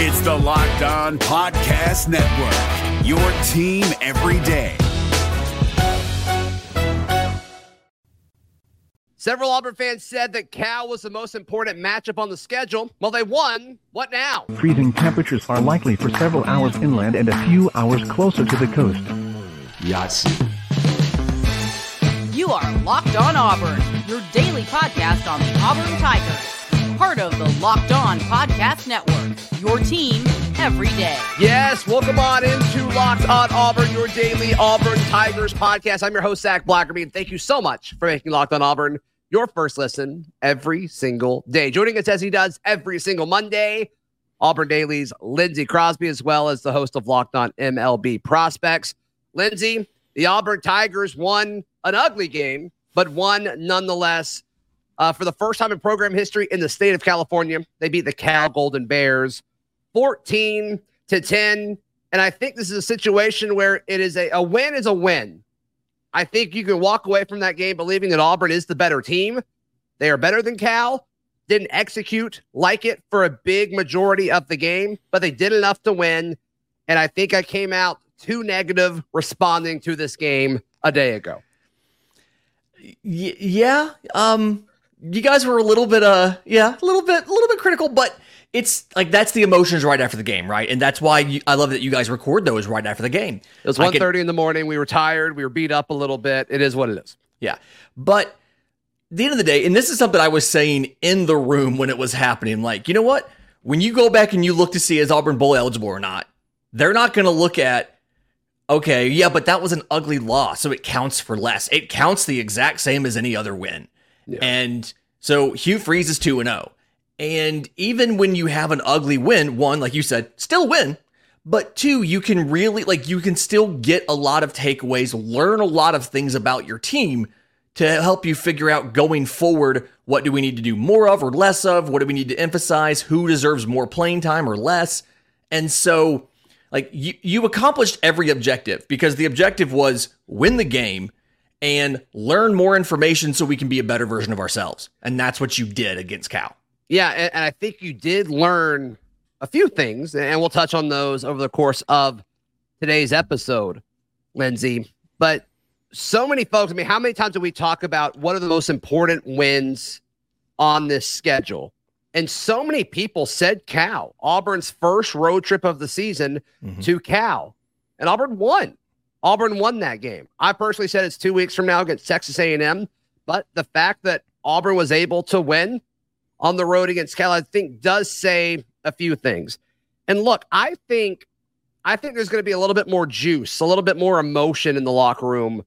It's the Locked On Podcast Network, your team every day. Several Auburn fans said that Cal was the most important matchup on the schedule. Well, they won. What now? Freezing temperatures are likely for several hours inland and a few hours closer to the coast. Yahtzee. You are Locked On Auburn, your daily podcast on the Auburn Tigers. Part of the Locked On Podcast Network, your team every day. Yes, welcome on into Locked On Auburn, your daily Auburn Tigers podcast. I'm your host, Zac Blackerby, and thank you so much for making Locked On Auburn your first listen every single day. Joining us as he does every single Monday, Auburn Daily's Lindsay Crosby, as well as the host of Locked On MLB Prospects. Lindsay, the Auburn Tigers won an ugly game, but won nonetheless. Uh, for the first time in program history in the state of California, they beat the Cal Golden Bears 14 to 10. And I think this is a situation where it is a, a win is a win. I think you can walk away from that game believing that Auburn is the better team. They are better than Cal. Didn't execute like it for a big majority of the game, but they did enough to win. And I think I came out too negative responding to this game a day ago. Y- yeah. Um, you guys were a little bit, uh, yeah, a little bit, a little bit critical, but it's like that's the emotions right after the game, right? And that's why you, I love that you guys record those right after the game. It was 1.30 in the morning. We were tired. We were beat up a little bit. It is what it is. Yeah. But the end of the day, and this is something I was saying in the room when it was happening, like, you know what? When you go back and you look to see is Auburn Bowl eligible or not, they're not going to look at, okay, yeah, but that was an ugly loss, so it counts for less. It counts the exact same as any other win. Yeah. And so Hugh Freeze is 2 and 0. And even when you have an ugly win, one, like you said, still win. But two, you can really, like, you can still get a lot of takeaways, learn a lot of things about your team to help you figure out going forward what do we need to do more of or less of? What do we need to emphasize? Who deserves more playing time or less? And so, like, you, you accomplished every objective because the objective was win the game and learn more information so we can be a better version of ourselves. And that's what you did against Cal. Yeah, and, and, I think you did learn a few things, and we'll touch on those over the course of today's episode, Lindsay. But so many folks, I mean, how many times do we talk about what are the most important wins on this schedule? And so many people said Cal, Auburn's first road trip of the season mm-hmm. to Cal, and Auburn won. Auburn won that game. I personally said it's two weeks from now against Texas A&M, but the fact that Auburn was able to win on the road against Cal, I think does say a few things. And look, I think I think there's going to be a little bit more juice, a little bit more emotion in the locker room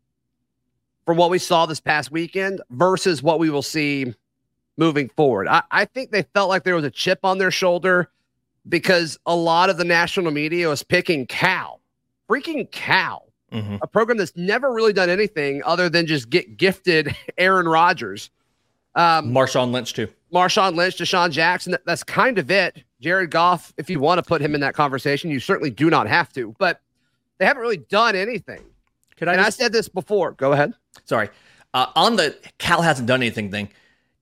from what we saw this past weekend versus what we will see moving forward. I, I think they felt like there was a chip on their shoulder because a lot of the national media was picking Cal, freaking Cal, mm-hmm. a program that's never really done anything other than just get gifted Aaron Rodgers. Um, Marshawn Lynch, too. Marshawn Lynch, DeSean Jackson. That, that's kind of it. Jared Goff, if you want to put him in that conversation, you certainly do not have to, but they haven't really done anything. Could I and just, I said this before. Go ahead. Sorry. Uh, on the Cal hasn't done anything thing,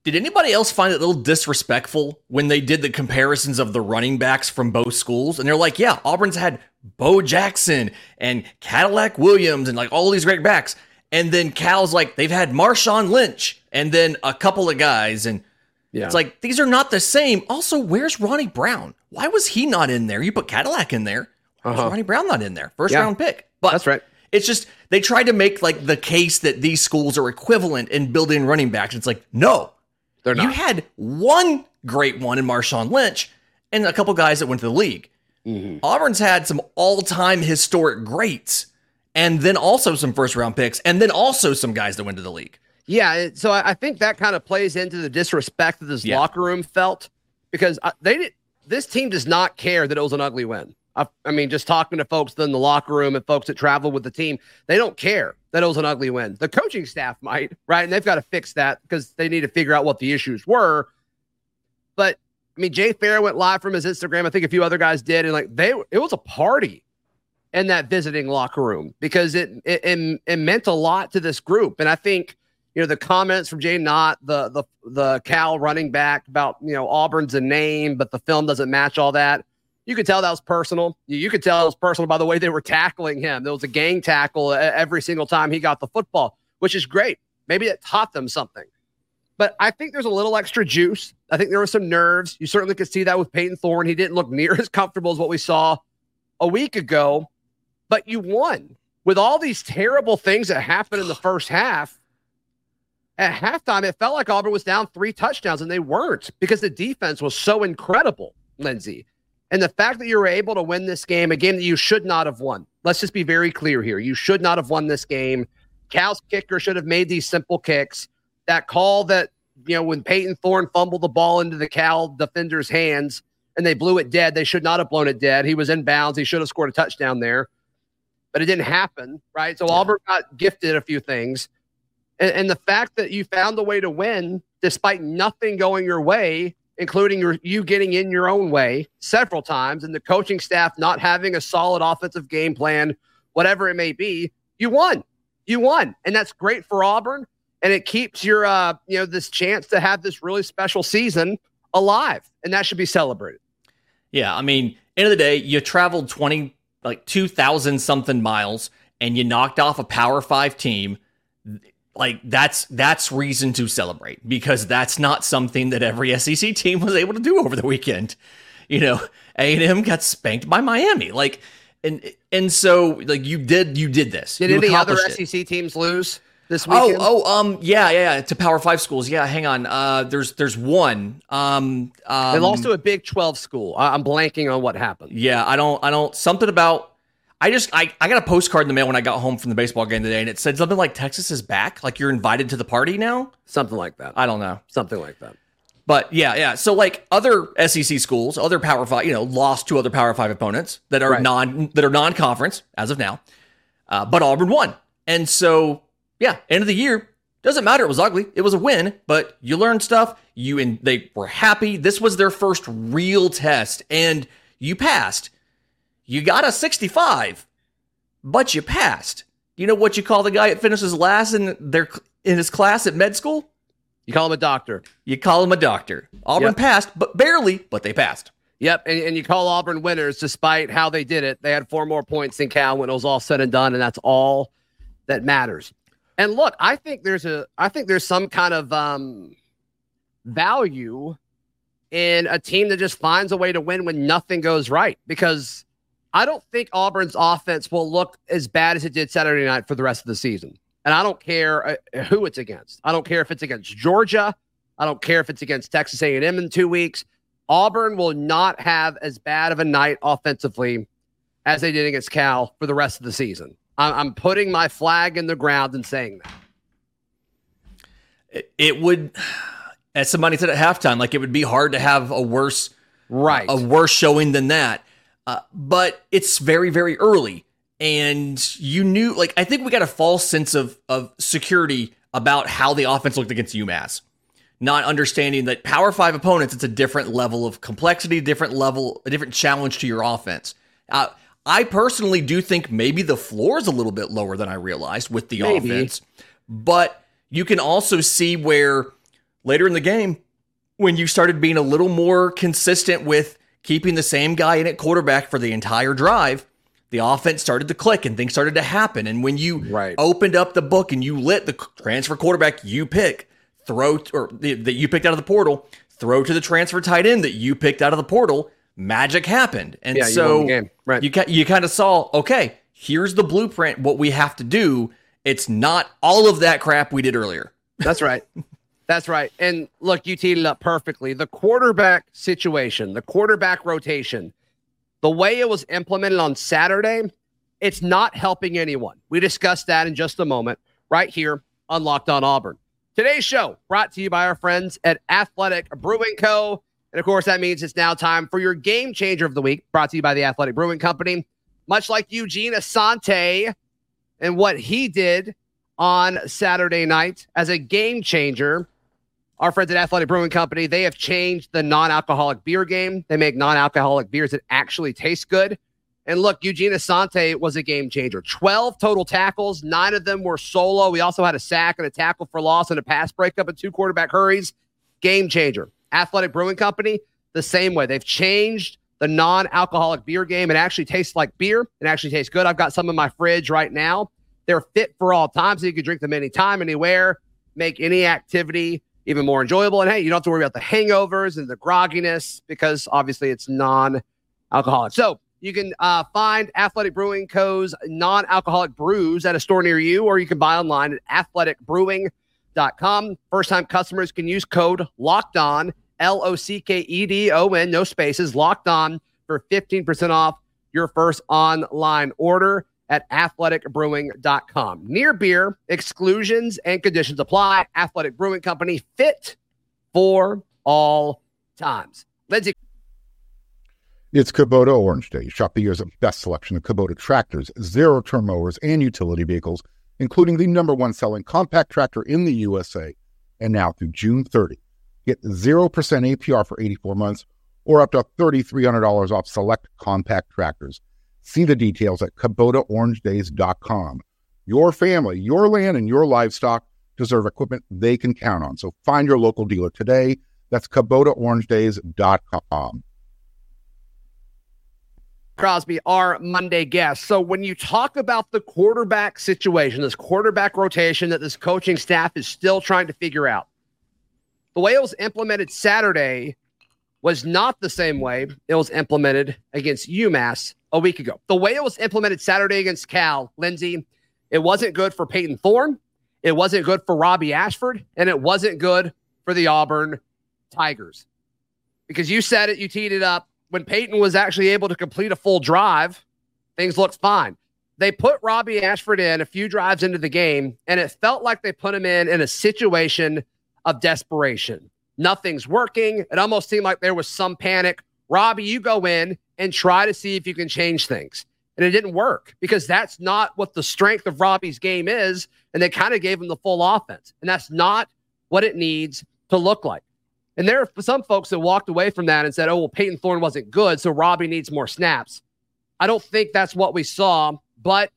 did anybody else find it a little disrespectful when they did the comparisons of the running backs from both schools? And they're like, yeah, Auburn's had Bo Jackson and Cadillac Williams and like all these great backs. And then Cal's like, they've had Marshawn Lynch and then a couple of guys. And yeah. It's like these are not the same. Also, where's Ronnie Brown? Why was he not in there? You put Cadillac in there. Why uh-huh. Ronnie Brown not in there? First yeah. round pick. But that's right. It's just they tried to make like the case that these schools are equivalent in building running backs. It's like, no. They're not. You had one great one in Marshawn Lynch and a couple guys that went to the league. Mm-hmm. Auburn's had some all-time historic greats and then also some first round picks and then also some guys that went to the league. Yeah, so I think that kind of plays into the disrespect that this yeah. locker room felt because they did. This team does not care that it was an ugly win. I, I mean, just talking to folks in the locker room and folks that travel with the team, they don't care that it was an ugly win. The coaching staff might, right? And they've got to fix that because they need to figure out what the issues were. But I mean, Jay Fair went live from his Instagram. I think a few other guys did, and like they, it was a party in that visiting locker room because it it, it, it meant a lot to this group. And I think you know the comments from Jaydn Ott, the the the Cal running back about you know Auburn's a name, but the film doesn't match all that. You could tell that was personal. You, could tell it was oh. personal by the way they were tackling him. There was a gang tackle every single time he got the football, which is great. Maybe it taught them something. But I think there's a little extra juice. I think there was some nerves. You certainly could see that with Payton Thorne. He didn't look near as comfortable as what we saw a week ago, but you won with all these terrible things that happened in the first half. At halftime, it felt like Auburn was down three touchdowns, and they weren't because the defense was so incredible, Lindsay. And the fact that you were able to win this game, a game that you should not have won. Let's just be very clear here. You should not have won this game. Cal's kicker should have made these simple kicks. That call that, you know, when Payton Thorne fumbled the ball into the Cal defender's hands and they blew it dead, they should not have blown it dead. He was in bounds. He should have scored a touchdown there, but it didn't happen, right? So yeah. Auburn got gifted a few things. And, and the fact that you found a way to win despite nothing going your way including your, you getting in your own way several times and the coaching staff not having a solid offensive game plan, whatever it may be, you won. You won. And that's great for Auburn. And it keeps your, uh, you know, this chance to have this really special season alive. And that should be celebrated. Yeah. I mean, end of the day, you traveled 20, like 2,000 something miles and you knocked off a Power Five team like that's that's reason to celebrate because that's not something that every SEC team was able to do over the weekend. You know, A&M got spanked by Miami. Like and and so like you did you did this. Did you any other it. SEC teams lose this oh, weekend? Oh, oh, um, yeah, yeah, yeah, to Power Five schools. Yeah, hang on. Uh, there's there's one. Um, um they lost to a Big Twelve school. I'm blanking on what happened. Yeah, I don't, I don't. Something about I just I, I got a postcard in the mail when I got home from the baseball game today, and it said something like Texas is back, like you're invited to the party now. Something like that. I don't know. Something like that. But yeah, yeah. So like other SEC schools, other Power Five, you know, lost to other Power Five opponents that are right. non that are non conference as of now. Uh, but Auburn won, and so yeah, end of the year doesn't matter. It was ugly. It was a win, but you learned stuff. You and they were happy. This was their first real test, and you passed. You got a 65, but you passed. You know what you call the guy that finishes last in their in his class at med school? You call him a doctor. You call him a doctor. Auburn yep. passed, but barely, but they passed. Yep, and, and you call Auburn winners despite how they did it. They had four more points than Cal when it was all said and done, and that's all that matters. And look, I think there's a I think there's some kind of um value in a team that just finds a way to win when nothing goes right because I don't think Auburn's offense will look as bad as it did Saturday night for the rest of the season. And I don't care uh, who it's against. I don't care if it's against Georgia. I don't care if it's against Texas A&M in two weeks. Auburn will not have as bad of a night offensively as they did against Cal for the rest of the season. I'm putting my flag in the ground and saying that. It would, as somebody said at halftime, like it would be hard to have a worse, right, a worse showing than that. Uh, but it's very, very early. And you knew, like, I think we got a false sense of, of security about how the offense looked against UMass. Not understanding that Power Five opponents, it's a different level of complexity, different level, a different challenge to your offense. Uh, I personally do think maybe the floor is a little bit lower than I realized with the maybe. offense. But you can also see where later in the game, when you started being a little more consistent with keeping the same guy in at quarterback for the entire drive, the offense started to click and things started to happen. And when you right. opened up the book and you lit the transfer quarterback you pick, throw or that you picked out of the portal, throw to the transfer tight end that you picked out of the portal, magic happened. And yeah, so you, right. you you kind of saw, okay, here's the blueprint. What we have to do. It's not all of that crap we did earlier. That's right. That's right. And look, you teed it up perfectly. The quarterback situation, the quarterback rotation, the way it was implemented on Saturday, it's not helping anyone. We discussed that in just a moment right here on Locked on Auburn. Today's show brought to you by our friends at Athletic Brewing Co. And of course, that means it's now time for your game changer of the week, brought to you by the Athletic Brewing Company. Much like Eugene Asante and what he did on Saturday night as a game changer our friends at Athletic Brewing Company, they have changed the non-alcoholic beer game. They make non-alcoholic beers that actually taste good. And look, Eugene Asante was a game changer. 12 total tackles, nine of them were solo. We also had a sack and a tackle for loss and a pass breakup and two quarterback hurries. Game changer. Athletic Brewing Company, the same way. They've changed the non-alcoholic beer game. It actually tastes like beer. It actually tastes good. I've got some in my fridge right now. They're fit for all times. So you can drink them anytime, anywhere, make any activity even more enjoyable. And hey, you don't have to worry about the hangovers and the grogginess because obviously it's non-alcoholic. So you can uh, find Athletic Brewing Co.'s non-alcoholic brews at a store near you, or you can buy online at athleticbrewing.com. First-time customers can use code Locked On L O C K E D O N, no spaces, Locked On for fifteen percent off your first online order at athleticbrewing.com. Near beer, exclusions and conditions apply. Athletic Brewing Company, fit for all times. Lindsay. It's Kubota Orange Day. Shop the year's best selection of Kubota tractors, zero turn mowers, and utility vehicles, including the number one selling compact tractor in the USA. And now through June 30, get 0% APR for 84 months or up to $3,300 off select compact tractors. See the details at KubotaOrangeDays.com. Your family, your land, and your livestock deserve equipment they can count on. So find your local dealer today. That's KubotaOrangeDays.com. Crosby, our Monday guest. So, when you talk about the quarterback situation, this quarterback rotation that this coaching staff is still trying to figure out, the way it was implemented Saturday was not the same way it was implemented against UMass a week ago. The way it was implemented Saturday against Cal, Lindsay, it wasn't good for Payton Thorne, it wasn't good for Robby Ashford, and it wasn't good for the Auburn Tigers. Because you said it, you teed it up. When Payton was actually able to complete a full drive, things looked fine. They put Robby Ashford in a few drives into the game, and it felt like they put him in in a situation of desperation. Nothing's working. It almost seemed like there was some panic. Robby, you go in and try to see if you can change things. And it didn't work because that's not what the strength of Robby's game is. And they kind of gave him the full offense. And that's not what it needs to look like. And there are some folks that walked away from that and said, oh, well, Payton Thorne wasn't good. So Robby needs more snaps. I don't think that's what we saw, but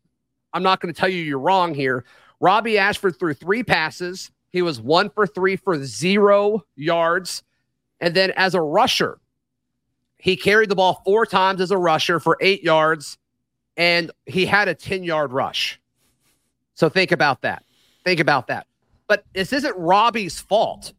I'm not going to tell you you're wrong here. Robby Ashford threw three passes. He was one for three for zero yards. And then as a rusher, he carried the ball four times as a rusher for eight yards, and he had a 10 yard rush. So think about that. Think about that. But this isn't Robby's fault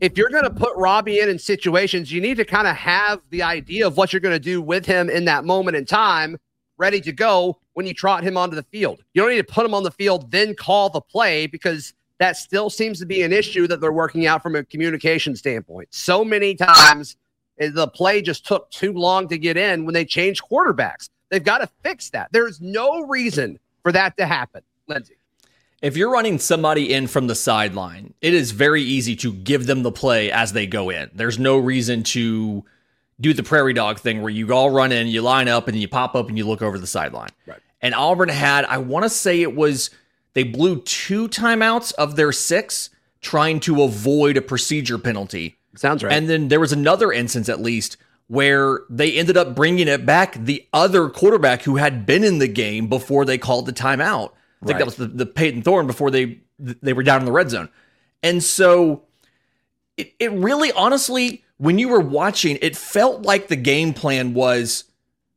if you're going to put Robby in in situations, you need to kind of have the idea of what you're going to do with him in that moment in time, ready to go when you trot him onto the field. You don't need to put him on the field, then call the play because that still seems to be an issue that they're working out from a communication standpoint. So many times the play just took too long to get in when they changed quarterbacks. They've got to fix that. There's no reason for that to happen, Lindsay. If you're running somebody in from the sideline, it is very easy to give them the play as they go in. There's no reason to do the prairie dog thing where you all run in, you line up, and then you pop up and you look over the sideline. Right. And Auburn had, I want to say it was, they blew two timeouts of their six trying to avoid a procedure penalty. Sounds right. And then there was another instance, at least, where they ended up bringing it back the other quarterback who had been in the game before they called the timeout. I think Right. that was the, the Payton Thorne before they they were down in the red zone. And so it, it really honestly, when you were watching, it felt like the game plan was,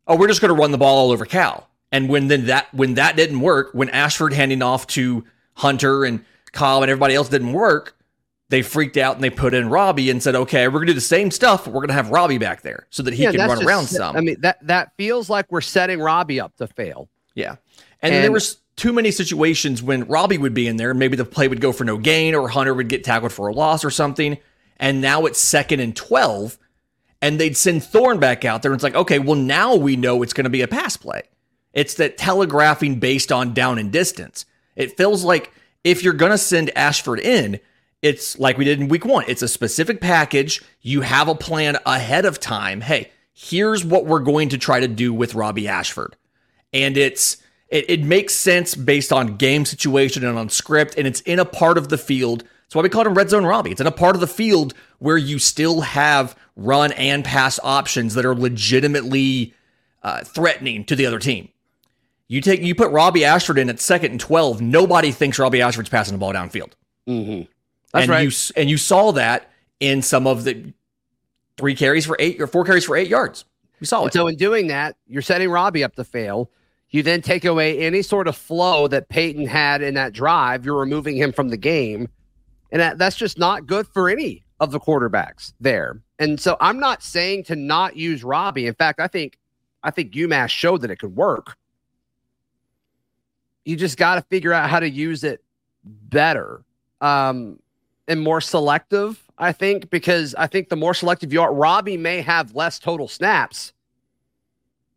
oh, we're just gonna run the ball all over Cal. And when then that when that didn't work, when Ashford handing off to Hunter and Kyle and everybody else didn't work, they freaked out and they put in Robby and said, okay, we're gonna do the same stuff, but we're gonna have Robby back there so that he Yeah, can run just- around some. I mean, that that feels like we're setting Robby up to fail. Yeah. And, then there was too many situations when Robby would be in there, maybe the play would go for no gain or Hunter would get tackled for a loss or something. And now it's second and 12, and they'd send Thorne back out there. And it's like, okay, well, now we know it's going to be a pass play. It's that telegraphing based on down and distance. It feels like if you're going to send Ashford in, it's like we did in week one. It's a specific package. You have a plan ahead of time. Hey, here's what we're going to try to do with Robby Ashford. And it's it, it makes sense based on game situation and on script, and it's in a part of the field. That's why we call it a red zone Robby. It's in a part of the field where you still have run and pass options that are legitimately uh, threatening to the other team. You take you put Robby Ashford in at second and twelve. Nobody thinks Robby Ashford's passing the ball downfield. Mm-hmm. That's and right. you and you saw that in some of the three carries for eight or four carries for eight yards. We saw it. so in doing that, you're setting Robby up to fail. You then take away any sort of flow that Payton had in that drive. You're removing him from the game. And that, that's just not good for any of the quarterbacks there. And so I'm not saying to not use Robby. In fact, I think I think UMass showed that it could work. You just got to figure out how to use it better um, and more selective. I think because I think the more selective you are, Robby may have less total snaps,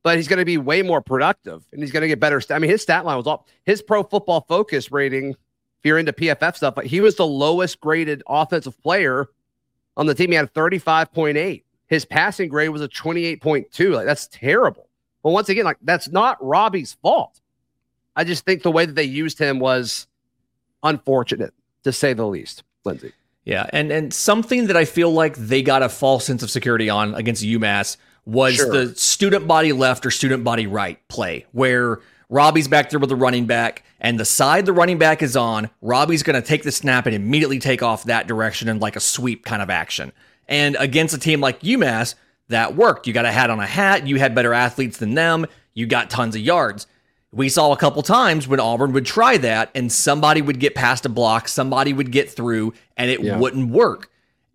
but he's going to be way more productive and he's going to get better. st- I mean, his stat line was all his Pro Football Focus rating. If you're into PFF stuff, but he was the lowest graded offensive player on the team. He had 35.8. His passing grade was a 28.2. Like that's terrible. But once again, like that's not Robby's fault. I just think the way that they used him was unfortunate to say the least, Lindsay. Yeah, and and something that I feel like they got a false sense of security on against UMass was Sure. the student body left or student body right play, where Robby's back there with the running back, and the side the running back is on, Robby's going to take the snap and immediately take off that direction in like a sweep kind of action. And against a team like UMass, that worked. You got a hat on a hat. You had better athletes than them. You got tons of yards. We saw a couple times when Auburn would try that and somebody would get past a block, somebody would get through, and it Yeah. wouldn't work.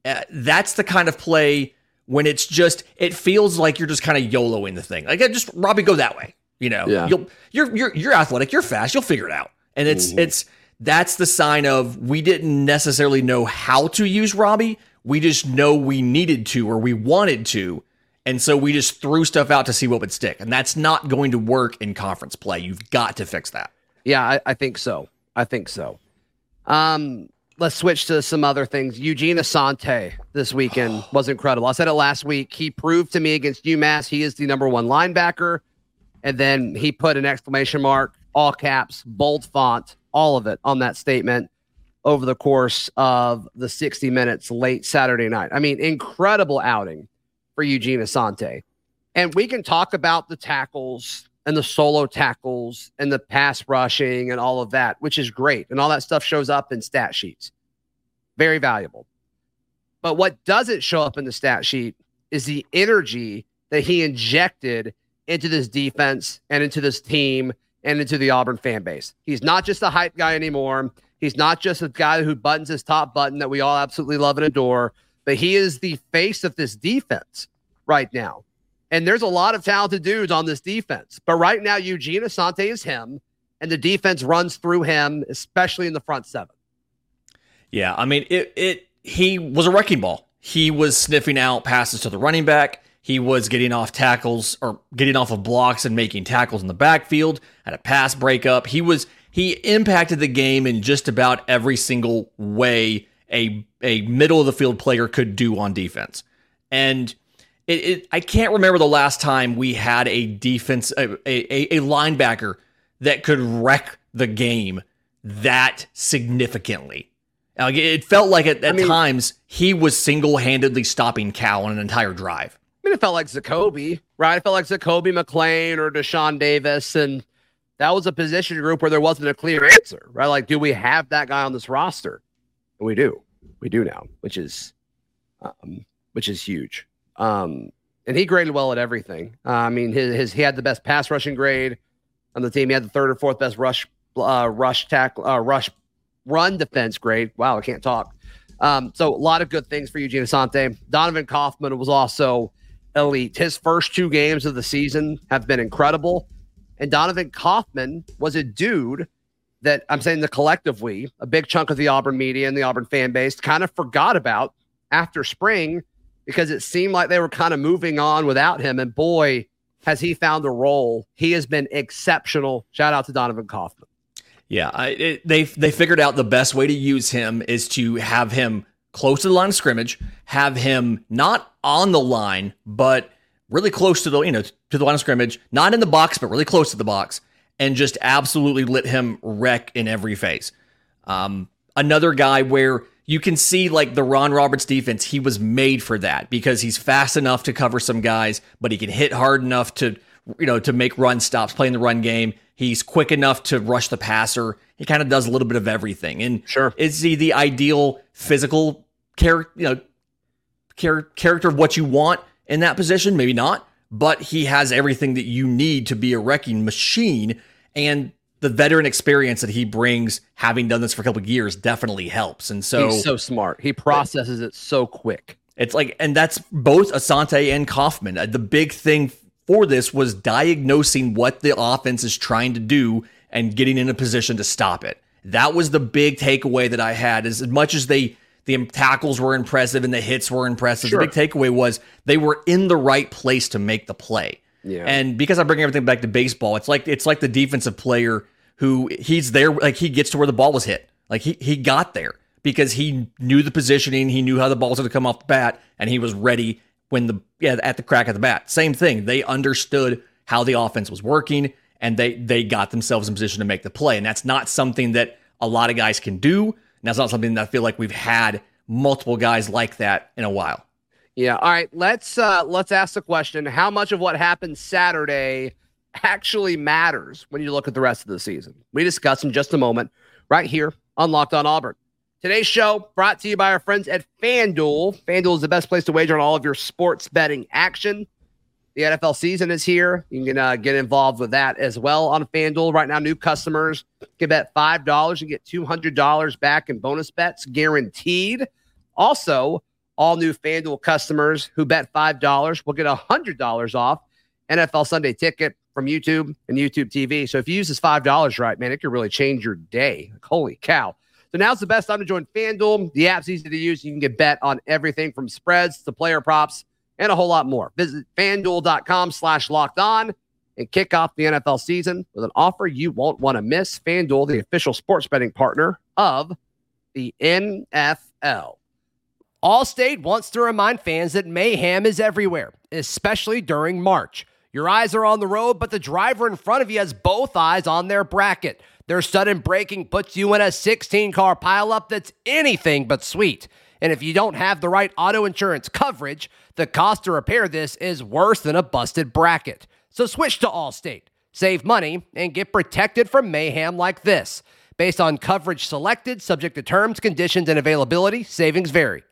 Uh, that's the kind of play when it's just it feels like you're just kind of YOLOing the thing. Like uh, just Robby, go that way. You know, Yeah. you'll you're you're you're athletic, you're fast, you'll figure it out. And it's it's that's the sign of we didn't necessarily know how to use Robby. We just know we needed to or we wanted to. And so we just threw stuff out to see what would stick. And that's not going to work in conference play. You've got to fix that. Yeah, I, I think so. I think so. Um, let's switch to some other things. Eugene Asante this weekend was incredible. I said it last week. He proved to me against UMass he is the number one linebacker. And then he put an exclamation mark, all caps, bold font, all of it on that statement over the course of the 60 minutes late Saturday night. I mean, incredible outing for Eugene Asante. And we can talk about the tackles and the solo tackles and the pass rushing and all of that, which is great. And all that stuff shows up in stat sheets. Very valuable. But what doesn't show up in the stat sheet is the energy that he injected into this defense and into this team and into the Auburn fan base. He's not just a hype guy anymore. He's not just a guy who buttons his top button that we all absolutely love and adore, but he is the face of this defense right now. And there's a lot of talented dudes on this defense. But right now, Eugene Asante is him, and the defense runs through him, especially in the front seven. Yeah, I mean it it he was a wrecking ball. He was sniffing out passes to the running back. He was getting off tackles or getting off of blocks and making tackles in the backfield at a pass breakup. He was he impacted the game in just about every single way a a middle of the field player could do on defense. And it, it I can't remember the last time we had a defense a, a, a linebacker that could wreck the game that significantly. Like, it felt like at, at mean- times he was single handedly stopping Cal on an entire drive. I mean, it felt like Zakoby, right? It felt like Zakoby McClain or Deshaun Davis. And that was a position group where there wasn't a clear answer, right? Like, do we have that guy on this roster? We do. We do now, which is um, which is huge. Um, and he graded well at everything. Uh, I mean, his, his he had the best pass rushing grade on the team. He had the third or fourth best rush uh, rush tackle uh, rush run defense grade. Wow, I can't talk. Um, so a lot of good things for Eugene Asante. Donovan Kaufman was also elite. His first two games of the season have been incredible. And Donovan Kaufman was a dude that I'm saying the collective we, a big chunk of the Auburn media and the Auburn fan base, kind of forgot about after spring because it seemed like they were kind of moving on without him. And boy, has he found a role. He has been exceptional. Shout out to Donovan Kaufman. Yeah, I, it, they they figured out the best way to use him is to have him close to the line of scrimmage, have him not on the line, but really close to the you know to the line of scrimmage, not in the box, but really close to the box, and just absolutely let him wreck in every phase. Um, another guy where you can see like the Ron Roberts defense, he was made for that because he's fast enough to cover some guys, but he can hit hard enough to you know to make run stops, playing the run game. He's quick enough to rush the passer. He kind of does a little bit of everything. And Sure. is he the ideal physical character? You know, char- character of what you want in that position? Maybe not. But he has everything that you need to be a wrecking machine. And the veteran experience that he brings, having done this for a couple of years, definitely helps. And so, He's so smart. He processes it so quick. it's like, and that's both Asante and Kaufman. Uh, The big thing for this was diagnosing what the offense is trying to do and getting in a position to stop it. That was the big takeaway that I had. As much as they the tackles were impressive and the hits were impressive, Sure. the big takeaway was they were in the right place to make the play. Yeah. And because I bring everything back to baseball, it's like it's like the defensive player who he's there, like he gets to where the ball was hit. Like he he got there because he knew the positioning, he knew how the ball was going to come off the bat, and he was ready when the yeah at the crack of the bat. Same thing. They understood how the offense was working, and they they got themselves in position to make the play. And that's not something that a lot of guys can do. And that's not something that I feel like we've had multiple guys like that in a while. Yeah. All right. Let's uh let's ask the question: How much of what happened Saturday actually matters when you look at the rest of the season? We discuss in just a moment, right here on Locked On Auburn. Today's show brought to you by our friends at FanDuel. FanDuel is the best place to wager on all of your sports betting action. The NFL season is here. You can uh, get involved with that as well on FanDuel. Right now, new customers can bet $5 and get $200 back in bonus bets guaranteed. Also, all new FanDuel customers who bet $5 will get $100 off NFL Sunday ticket from YouTube and YouTube TV. So if you use this $5 right, man, it could really change your day. Like, holy cow. So now's the best time to join FanDuel. The app's easy to use. You can get bet on everything from spreads to player props and a whole lot more. Visit fanduel.com slash locked on and kick off the NFL season with an offer you won't want to miss. FanDuel, the official sports betting partner of the NFL. Allstate wants to remind fans that mayhem is everywhere, especially during March. Your eyes are on the road, but the driver in front of you has both eyes on their bracket. Their sudden braking puts you in a 16 car pileup that's anything but sweet. And if you don't have the right auto insurance coverage, the cost to repair this is worse than a busted bracket. So switch to Allstate, save money, and get protected from mayhem like this. Based on coverage selected, subject to terms, conditions, and availability, savings vary.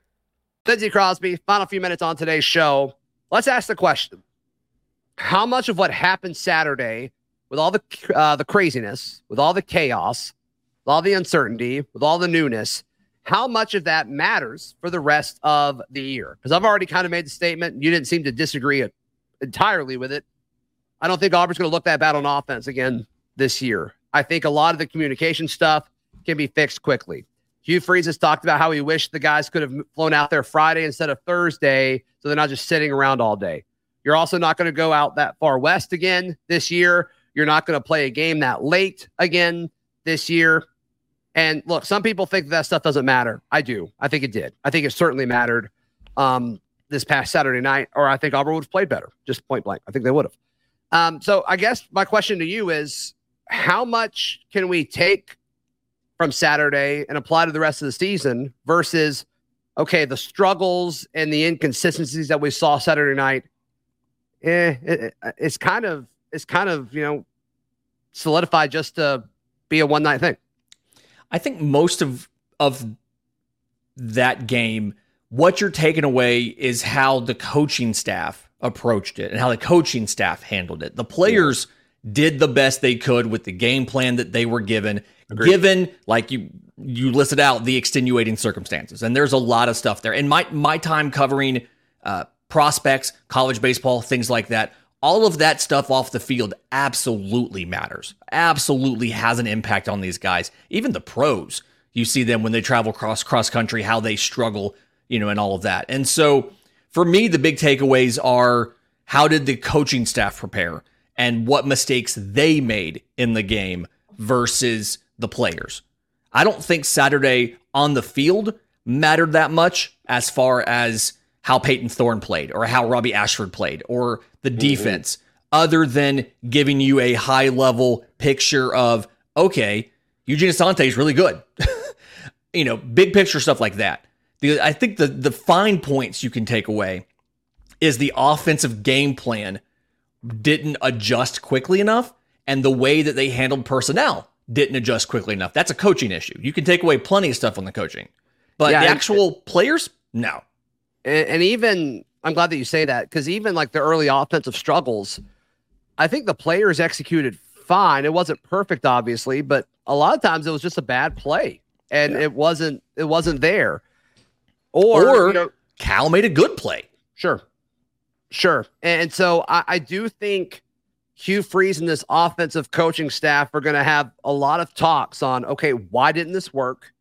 Lindsay Crosby, final few minutes on today's show. Let's ask the question How much of what happened Saturday, with all the, uh, the craziness, with all the chaos, with all the uncertainty, with all the newness, how much of that matters for the rest of the year? Because I've already kind of made the statement. You didn't seem to disagree entirely with it. I don't think Auburn's going to look that bad on offense again this year. I think a lot of the communication stuff can be fixed quickly. Hugh Freeze has talked about how he wished the guys could have flown out there Friday instead of Thursday, so they're not just sitting around all day. You're also not going to go out that far west again this year. You're not going to play a game that late again this year. And look, some people think that stuff doesn't matter. I do. I think it did. I think it certainly mattered um, this past Saturday night, or I think Auburn would have played better, just point blank. I think they would have. Um, so I guess my question to you is how much can we take from Saturday and apply to the rest of the season versus, okay, the struggles and the inconsistencies that we saw Saturday night? Eh, it, it's kind of, it's kind of, you know, solidified just to be a one night thing. I think most of of that game, what you're taking away is how the coaching staff approached it and how the coaching staff handled it. The players did the best they could with the game plan that they were given, given like you you listed out the extenuating circumstances. And there's a lot of stuff there. And my my time covering uh, prospects, college baseball, things like that. All of that stuff off the field absolutely matters. Absolutely has an impact on these guys. Even the pros, you see them when they travel cross cross country, how they struggle, you know, and all of that. And so for me, the big takeaways are how did the coaching staff prepare and what mistakes they made in the game versus the players. I don't think Saturday on the field mattered that much as far as how Payton Thorne played or how Robby Ashford played or the mm-hmm. defense, other than giving you a high level picture of, okay, Eugene Asante is really good. you know, big picture stuff like that. The, I think the the fine points you can take away is the offensive game plan didn't adjust quickly enough, and the way that they handled personnel didn't adjust quickly enough. That's a coaching issue. You can take away plenty of stuff on the coaching, but Yeah, the and- actual players, no. and, and even I'm glad that you say that because even like the early offensive struggles, I think the players executed fine. It wasn't perfect, obviously, but a lot of times it was just a bad play and yeah. it wasn't it wasn't there. Or, or you know, Cal made a good play. Sure. Sure. And so I, I do think Hugh Freeze and this offensive coaching staff are going to have a lot of talks on okay, why didn't this work?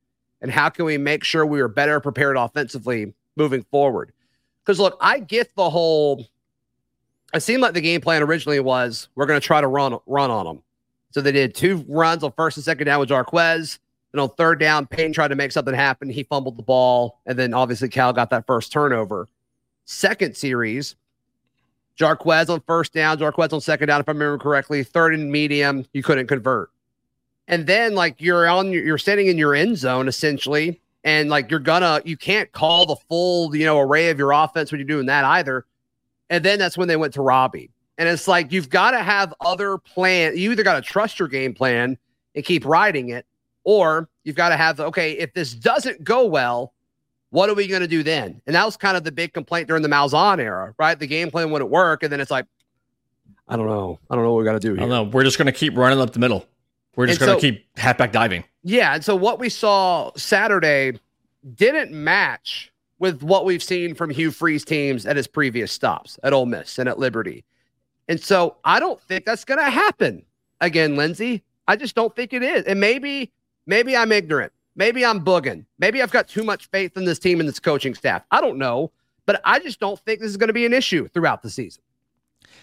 And how can we make sure we are better prepared offensively moving forward? Because look, I get the whole. It seemed like the game plan originally was we're going to try to run run on them. So they did two runs on first and second down with Jarquez. And on third down, Payne tried to make something happen. He fumbled the ball. And then obviously Cal got that first turnover. Second series, Jarquez on first down, Jarquez on second down, if I remember correctly. Third and medium, you couldn't convert. And then like you're on you're standing in your end zone essentially, and like you're gonna you can't call the full you know array of your offense when you're doing that either. And then that's when they went to Robby. And it's like you've got to have other plan. You either got to trust your game plan and keep riding it, or you've got to have okay, if this doesn't go well, what are we going to do then? And that was kind of the big complaint during the Malzahn era, right? The game plan wouldn't work. And then it's like, I don't know. I don't know what we got to do here. I don't know. We're just going to keep running up the middle. We're just going to so, keep halfback diving. Yeah. And so what we saw Saturday didn't match with what we've seen from Hugh Freeze teams at his previous stops at Ole Miss and at Liberty. And so I don't think that's going to happen again, Lindsay. I just don't think it is. And maybe, maybe I'm ignorant. Maybe I'm bugging. Maybe I've got too much faith in this team and this coaching staff. I don't know, but I just don't think this is going to be an issue throughout the season.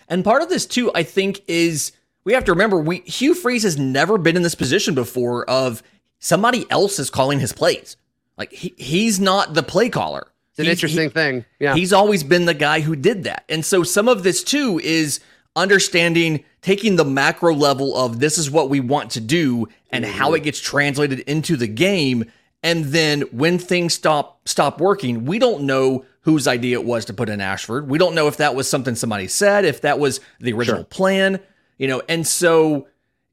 And part of this too, I think, is we have to remember we Hugh Freeze has never been in this position before of somebody else is calling his plays. Like he, he's not the play caller. It's an he's, interesting he, thing. Yeah. He's always been the guy who did that. And so some of this too is understanding taking the macro level of this is what we want to do and mm-hmm. how it gets translated into the game and then when things stop stop working we don't know whose idea it was to put in ashford we don't know if that was something somebody said if that was the original sure. plan you know and so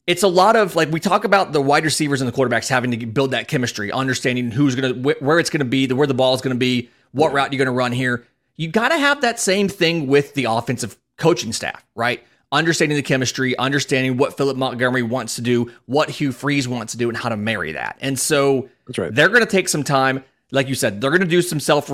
it's a lot of like we talk about the wide receivers and the quarterbacks having to build that chemistry understanding who's gonna where it's gonna be where the ball is gonna be what route you're gonna run here you got to have that same thing with the offensive coaching staff, right? Understanding the chemistry, understanding what Philip Montgomery wants to do, what Hugh Freeze wants to do, and how to marry that. And so right. they're going to take some time. Like you said, they're going to do some self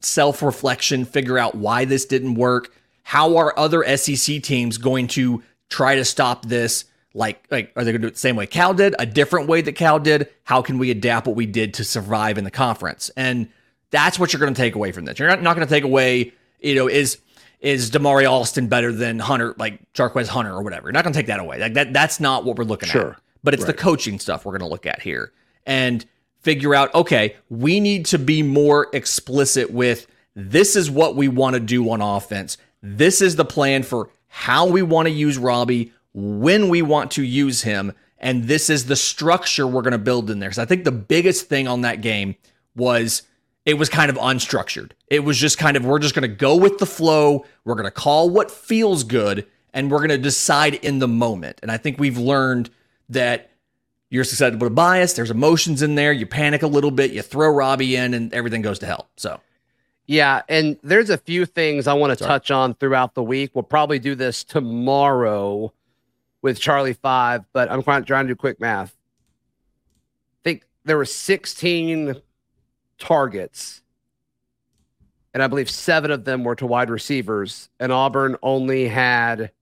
self reflection, figure out why this didn't work. How are other SEC teams going to try to stop this? Like, like are they going to do it the same way Cal did, a different way that Cal did? How can we adapt what we did to survive in the conference? And that's what you're going to take away from this. You're not, not going to take away, you know, is is Damari Alston better than Hunter, like Jarquez Hunter or whatever? You're not going to take that away. Like that, that's not what we're looking sure. at. But it's right. the coaching stuff we're going to look at here and figure out. Okay, we need to be more explicit with this is what we want to do on offense. This is the plan for how we want to use Robby, when we want to use him, and this is the structure we're going to build in there. Because I think the biggest thing on that game was it was kind of unstructured. It was just kind of, we're just going to go with the flow. We're going to call what feels good and we're going to decide in the moment. And I think we've learned that you're susceptible to bias. There's emotions in there. You panic a little bit. You throw Robby in and everything goes to hell. So, yeah. And there's a few things I want to touch on throughout the week. We'll probably do this tomorrow with Charlie Five, but I'm trying to do quick math. I think there were 16 targets, and I believe seven of them were to wide receivers, and Auburn only had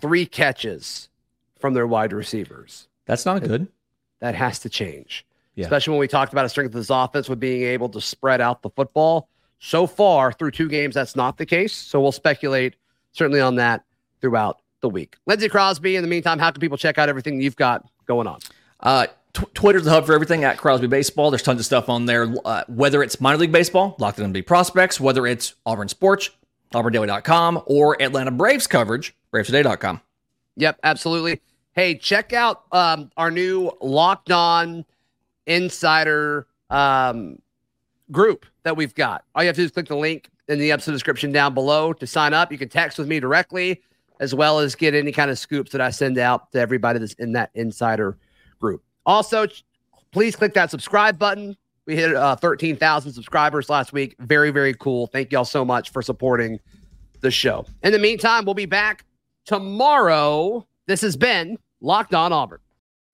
three catches from their wide receivers. That's not good. That has to change. Yeah. Especially when we talked about a strength of this offense with being able to spread out the football. So far through two games, that's not the case. So we'll speculate certainly on that throughout the week. Lindsay Crosby, in the meantime, how can people check out everything you've got going on? Uh, Tw- Twitter's the hub for everything at Crosby Baseball. There's tons of stuff on there. Uh, whether it's minor league baseball, locked in be prospects, whether it's Auburn Sports, auburndaily.com, or Atlanta Braves coverage, bravestoday.com. Yep, absolutely. Hey, check out um, our new Locked On Insider um, group that we've got. All you have to do is click the link in the episode description down below to sign up. You can text with me directly, as well as get any kind of scoops that I send out to everybody that's in that insider group. Also, please click that subscribe button. We hit uh, 13,000 subscribers last week. Very, very cool. Thank y'all so much for supporting the show. In the meantime, we'll be back tomorrow. This has been Locked On Auburn.